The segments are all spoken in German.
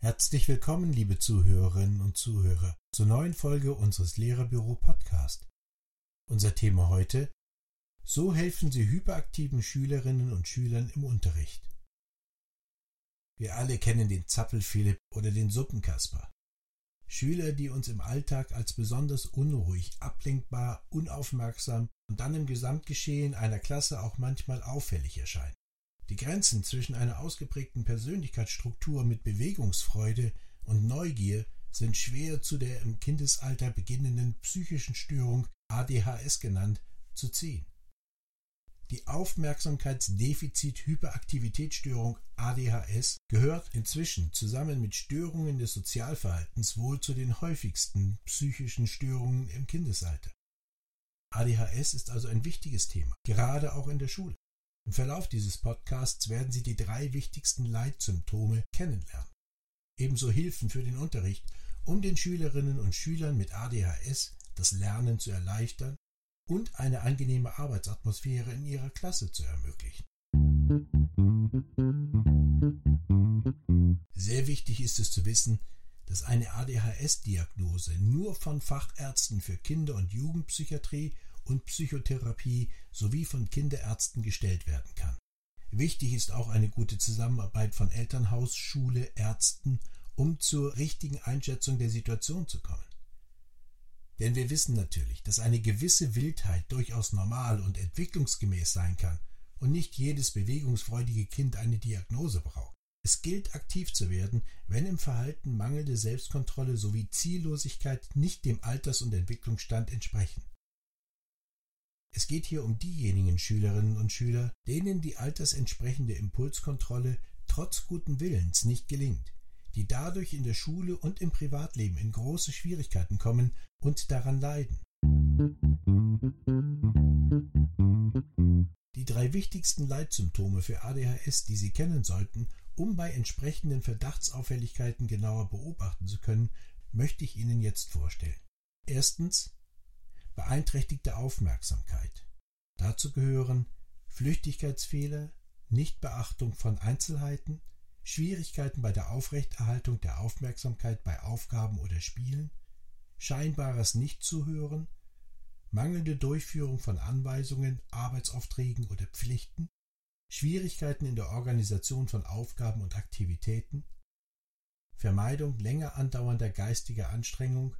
Herzlich willkommen, liebe Zuhörerinnen und Zuhörer, zur neuen Folge unseres Lehrerbüro Podcast. Unser Thema heute So helfen Sie hyperaktiven Schülerinnen und Schülern im Unterricht. Wir alle kennen den Zappel-Philipp oder den Suppenkasper. Schüler, die uns im Alltag als besonders unruhig, ablenkbar, unaufmerksam und dann im Gesamtgeschehen einer Klasse auch manchmal auffällig erscheinen. Die Grenzen zwischen einer ausgeprägten Persönlichkeitsstruktur mit Bewegungsfreude und Neugier sind schwer zu der im Kindesalter beginnenden psychischen Störung ADHS genannt zu ziehen. Die Aufmerksamkeitsdefizit-Hyperaktivitätsstörung ADHS gehört inzwischen zusammen mit Störungen des Sozialverhaltens wohl zu den häufigsten psychischen Störungen im Kindesalter. ADHS ist also ein wichtiges Thema, gerade auch in der Schule. Im Verlauf dieses Podcasts werden Sie die drei wichtigsten Leitsymptome kennenlernen. Ebenso Hilfen für den Unterricht, um den Schülerinnen und Schülern mit ADHS das Lernen zu erleichtern und eine angenehme Arbeitsatmosphäre in ihrer Klasse zu ermöglichen. Sehr wichtig ist es zu wissen, dass eine ADHS-Diagnose nur von Fachärzten für Kinder- und Jugendpsychiatrie und Psychotherapie sowie von Kinderärzten gestellt werden kann. Wichtig ist auch eine gute Zusammenarbeit von Elternhaus, Schule, Ärzten, um zur richtigen Einschätzung der Situation zu kommen. Denn wir wissen natürlich, dass eine gewisse Wildheit durchaus normal und entwicklungsgemäß sein kann und nicht jedes bewegungsfreudige Kind eine Diagnose braucht. Es gilt aktiv zu werden, wenn im Verhalten mangelnde Selbstkontrolle sowie Ziellosigkeit nicht dem Alters- und Entwicklungsstand entsprechen. Es geht hier um diejenigen Schülerinnen und Schüler, denen die altersentsprechende Impulskontrolle trotz guten Willens nicht gelingt, die dadurch in der Schule und im Privatleben in große Schwierigkeiten kommen und daran leiden. Die drei wichtigsten Leitsymptome für ADHS, die Sie kennen sollten, um bei entsprechenden Verdachtsauffälligkeiten genauer beobachten zu können, möchte ich Ihnen jetzt vorstellen. Erstens beeinträchtigte Aufmerksamkeit. Dazu gehören Flüchtigkeitsfehler, Nichtbeachtung von Einzelheiten, Schwierigkeiten bei der Aufrechterhaltung der Aufmerksamkeit bei Aufgaben oder Spielen, scheinbares Nichtzuhören, mangelnde Durchführung von Anweisungen, Arbeitsaufträgen oder Pflichten, Schwierigkeiten in der Organisation von Aufgaben und Aktivitäten, Vermeidung länger andauernder geistiger Anstrengung,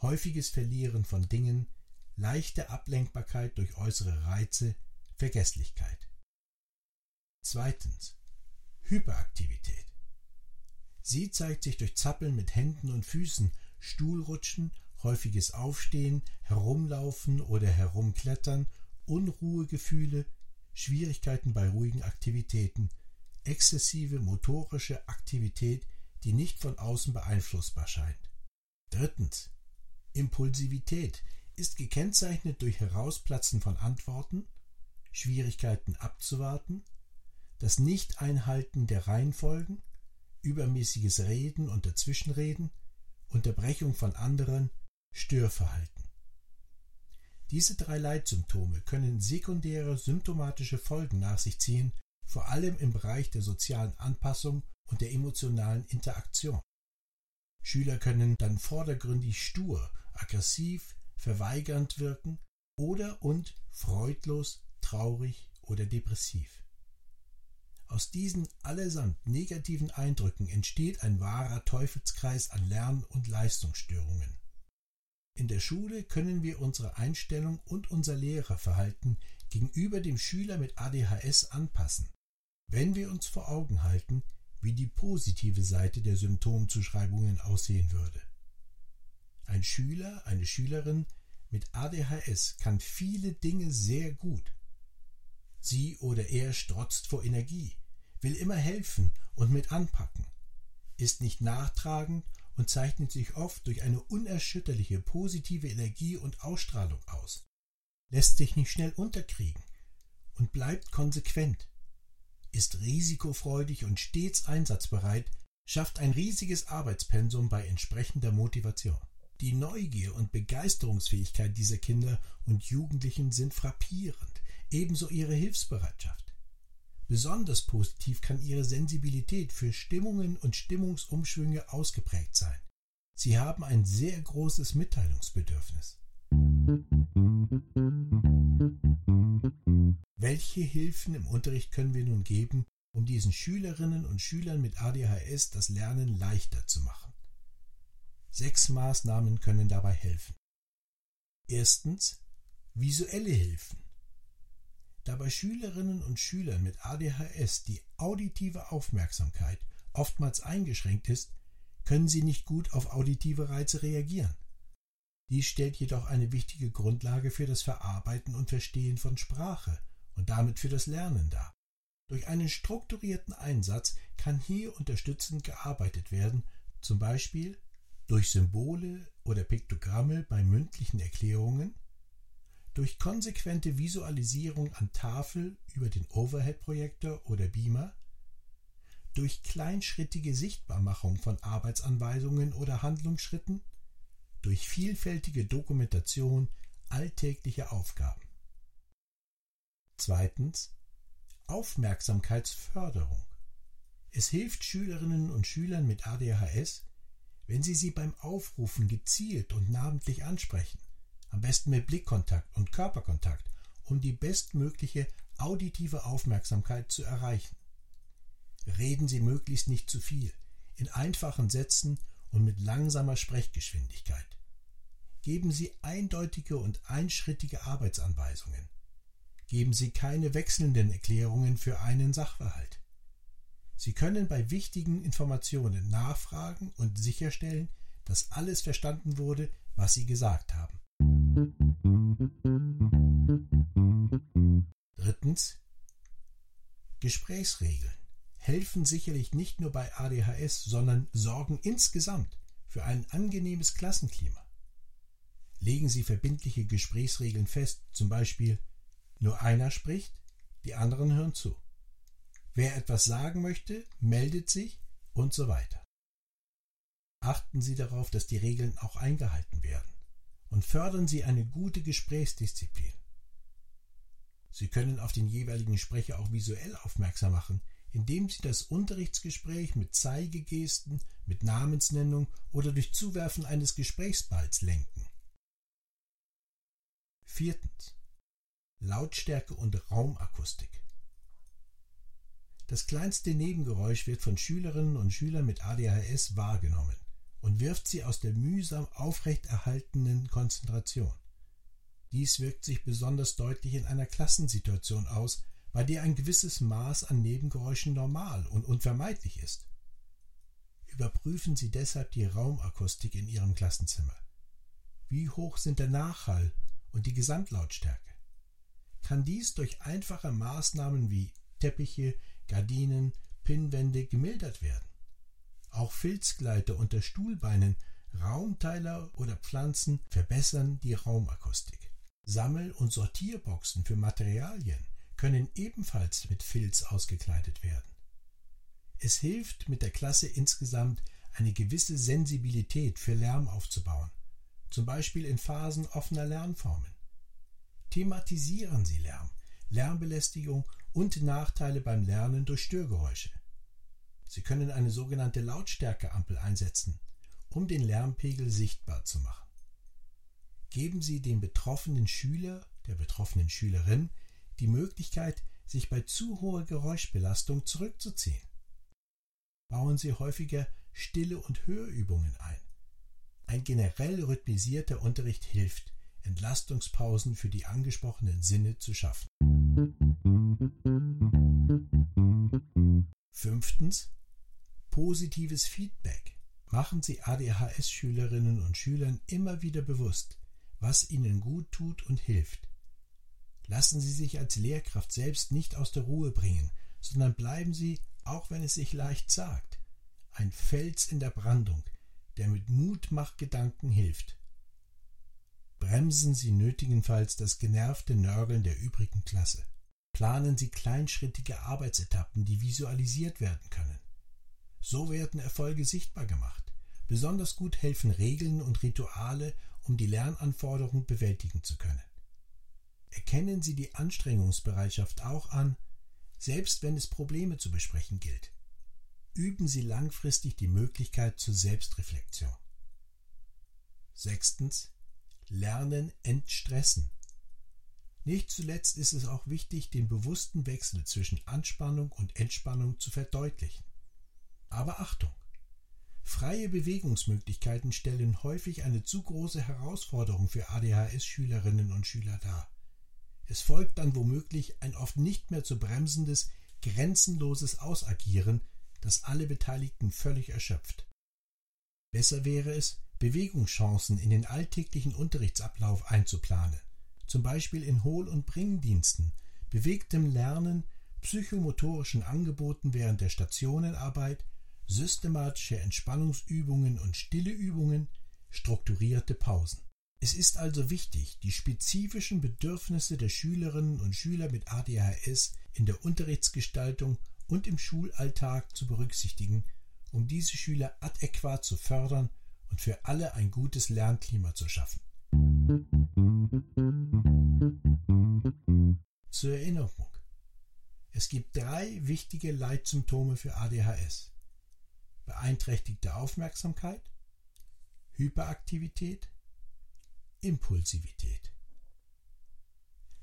häufiges Verlieren von Dingen, leichte Ablenkbarkeit durch äußere Reize, Vergesslichkeit. Zweitens. Hyperaktivität. Sie zeigt sich durch Zappeln mit Händen und Füßen, Stuhlrutschen, häufiges Aufstehen, Herumlaufen oder Herumklettern, Unruhegefühle, Schwierigkeiten bei ruhigen Aktivitäten, exzessive motorische Aktivität, die nicht von außen beeinflussbar scheint. Drittens. Impulsivität ist gekennzeichnet durch Herausplatzen von Antworten, Schwierigkeiten abzuwarten, das Nicht-Einhalten der Reihenfolgen, übermäßiges Reden und Dazwischenreden, Unterbrechung von anderen, Störverhalten. Diese drei Leitsymptome können sekundäre symptomatische Folgen nach sich ziehen, vor allem im Bereich der sozialen Anpassung und der emotionalen Interaktion. Schüler können dann vordergründig stur, aggressiv, verweigernd wirken oder und freudlos, traurig oder depressiv. Aus diesen allesamt negativen Eindrücken entsteht ein wahrer Teufelskreis an Lern- und Leistungsstörungen. In der Schule können wir unsere Einstellung und unser Lehrerverhalten gegenüber dem Schüler mit ADHS anpassen, wenn wir uns vor Augen halten, wie die positive Seite der Symptomzuschreibungen aussehen würde. Ein Schüler, eine Schülerin mit ADHS kann viele Dinge sehr gut. Sie oder er strotzt vor Energie, will immer helfen und mit anpacken, ist nicht nachtragend und zeichnet sich oft durch eine unerschütterliche positive Energie und Ausstrahlung aus, lässt sich nicht schnell unterkriegen und bleibt konsequent, ist risikofreudig und stets einsatzbereit, schafft ein riesiges Arbeitspensum bei entsprechender Motivation. Die Neugier und Begeisterungsfähigkeit dieser Kinder und Jugendlichen sind frappierend, ebenso ihre Hilfsbereitschaft. Besonders positiv kann ihre Sensibilität für Stimmungen und Stimmungsumschwünge ausgeprägt sein. Sie haben ein sehr großes Mitteilungsbedürfnis. Welche Hilfen im Unterricht können wir nun geben, um diesen Schülerinnen und Schülern mit ADHS das Lernen leichter zu machen? Sechs Maßnahmen können dabei helfen. Erstens visuelle Hilfen. Da bei Schülerinnen und Schülern mit ADHS die auditive Aufmerksamkeit oftmals eingeschränkt ist, können sie nicht gut auf auditive Reize reagieren. Dies stellt jedoch eine wichtige Grundlage für das Verarbeiten und Verstehen von Sprache und damit für das Lernen dar. Durch einen strukturierten Einsatz kann hier unterstützend gearbeitet werden, zum Beispiel durch Symbole oder Piktogramme bei mündlichen Erklärungen, durch konsequente Visualisierung an Tafel über den Overhead-Projektor oder Beamer, durch kleinschrittige Sichtbarmachung von Arbeitsanweisungen oder Handlungsschritten, durch vielfältige Dokumentation alltäglicher Aufgaben. Zweitens Aufmerksamkeitsförderung. Es hilft Schülerinnen und Schülern mit ADHS, wenn Sie sie beim Aufrufen gezielt und namentlich ansprechen am besten mit Blickkontakt und Körperkontakt, um die bestmögliche auditive Aufmerksamkeit zu erreichen. Reden Sie möglichst nicht zu viel, in einfachen Sätzen und mit langsamer Sprechgeschwindigkeit. Geben Sie eindeutige und einschrittige Arbeitsanweisungen. Geben Sie keine wechselnden Erklärungen für einen Sachverhalt. Sie können bei wichtigen Informationen nachfragen und sicherstellen, dass alles verstanden wurde, was Sie gesagt haben. Drittens Gesprächsregeln helfen sicherlich nicht nur bei ADHS, sondern sorgen insgesamt für ein angenehmes Klassenklima. Legen Sie verbindliche Gesprächsregeln fest, zum Beispiel nur einer spricht, die anderen hören zu. Wer etwas sagen möchte, meldet sich und so weiter. Achten Sie darauf, dass die Regeln auch eingehalten werden und fördern Sie eine gute Gesprächsdisziplin. Sie können auf den jeweiligen Sprecher auch visuell aufmerksam machen, indem Sie das Unterrichtsgespräch mit Zeigegesten, mit Namensnennung oder durch Zuwerfen eines Gesprächsballs lenken. Viertens. Lautstärke und Raumakustik. Das kleinste Nebengeräusch wird von Schülerinnen und Schülern mit ADHS wahrgenommen und wirft sie aus der mühsam aufrechterhaltenen Konzentration. Dies wirkt sich besonders deutlich in einer Klassensituation aus, bei der ein gewisses Maß an Nebengeräuschen normal und unvermeidlich ist. Überprüfen Sie deshalb die Raumakustik in Ihrem Klassenzimmer. Wie hoch sind der Nachhall und die Gesamtlautstärke? Kann dies durch einfache Maßnahmen wie Teppiche, Gardinen, Pinnwände gemildert werden? Auch Filzgleiter unter Stuhlbeinen, Raumteiler oder Pflanzen verbessern die Raumakustik. Sammel- und Sortierboxen für Materialien können ebenfalls mit Filz ausgekleidet werden. Es hilft mit der Klasse insgesamt eine gewisse Sensibilität für Lärm aufzubauen, zum Beispiel in Phasen offener Lernformen. Thematisieren Sie Lärm, Lärmbelästigung und Nachteile beim Lernen durch Störgeräusche. Sie können eine sogenannte Lautstärkeampel einsetzen, um den Lärmpegel sichtbar zu machen. Geben Sie dem betroffenen Schüler, der betroffenen Schülerin die Möglichkeit, sich bei zu hoher Geräuschbelastung zurückzuziehen. Bauen Sie häufiger Stille- und Hörübungen ein. Ein generell rhythmisierter Unterricht hilft, Entlastungspausen für die angesprochenen Sinne zu schaffen. Fünftens positives Feedback. Machen Sie ADHS-Schülerinnen und Schülern immer wieder bewusst, was ihnen gut tut und hilft. Lassen Sie sich als Lehrkraft selbst nicht aus der Ruhe bringen, sondern bleiben Sie, auch wenn es sich leicht sagt, ein Fels in der Brandung, der mit Mutmachgedanken hilft. Bremsen Sie nötigenfalls das genervte Nörgeln der übrigen Klasse. Planen Sie kleinschrittige Arbeitsetappen, die visualisiert werden können. So werden Erfolge sichtbar gemacht. Besonders gut helfen Regeln und Rituale, um die Lernanforderungen bewältigen zu können. Erkennen Sie die Anstrengungsbereitschaft auch an, selbst wenn es Probleme zu besprechen gilt. Üben Sie langfristig die Möglichkeit zur Selbstreflexion. Sechstens. Lernen entstressen. Nicht zuletzt ist es auch wichtig, den bewussten Wechsel zwischen Anspannung und Entspannung zu verdeutlichen. Aber Achtung! Freie Bewegungsmöglichkeiten stellen häufig eine zu große Herausforderung für ADHS-Schülerinnen und Schüler dar. Es folgt dann womöglich ein oft nicht mehr zu bremsendes, grenzenloses Ausagieren, das alle Beteiligten völlig erschöpft. Besser wäre es, Bewegungschancen in den alltäglichen Unterrichtsablauf einzuplanen, zum Beispiel in Hohl- und Bringdiensten, bewegtem Lernen, psychomotorischen Angeboten während der Stationenarbeit, systematische Entspannungsübungen und stille Übungen, strukturierte Pausen. Es ist also wichtig, die spezifischen Bedürfnisse der Schülerinnen und Schüler mit ADHS in der Unterrichtsgestaltung und im Schulalltag zu berücksichtigen, um diese Schüler adäquat zu fördern und für alle ein gutes Lernklima zu schaffen. Zur Erinnerung. Es gibt drei wichtige Leitsymptome für ADHS. Beeinträchtigte Aufmerksamkeit, Hyperaktivität, Impulsivität.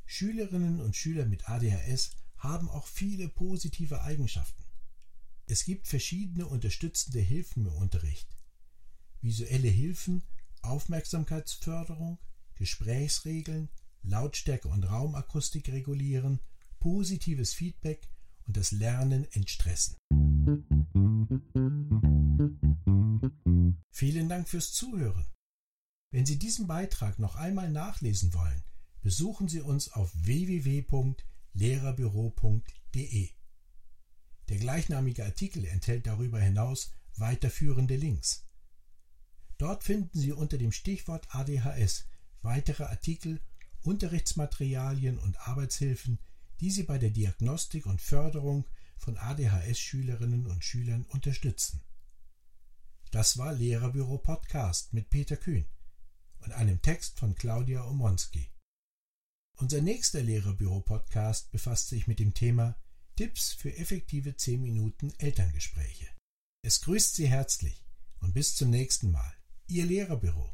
Schülerinnen und Schüler mit ADHS haben auch viele positive Eigenschaften. Es gibt verschiedene unterstützende Hilfen im Unterricht. Visuelle Hilfen, Aufmerksamkeitsförderung, Gesprächsregeln, Lautstärke und Raumakustik regulieren, positives Feedback und das Lernen entstressen. Vielen Dank fürs Zuhören. Wenn Sie diesen Beitrag noch einmal nachlesen wollen, besuchen Sie uns auf www.lehrerbüro.de. Der gleichnamige Artikel enthält darüber hinaus weiterführende Links. Dort finden Sie unter dem Stichwort ADHS weitere Artikel, Unterrichtsmaterialien und Arbeitshilfen, die Sie bei der Diagnostik und Förderung von ADHS-Schülerinnen und Schülern unterstützen. Das war Lehrerbüro Podcast mit Peter Kühn und einem Text von Claudia Omonski. Unser nächster Lehrerbüro Podcast befasst sich mit dem Thema Tipps für effektive 10 Minuten Elterngespräche. Es grüßt Sie herzlich und bis zum nächsten Mal. Ihr Lehrerbüro.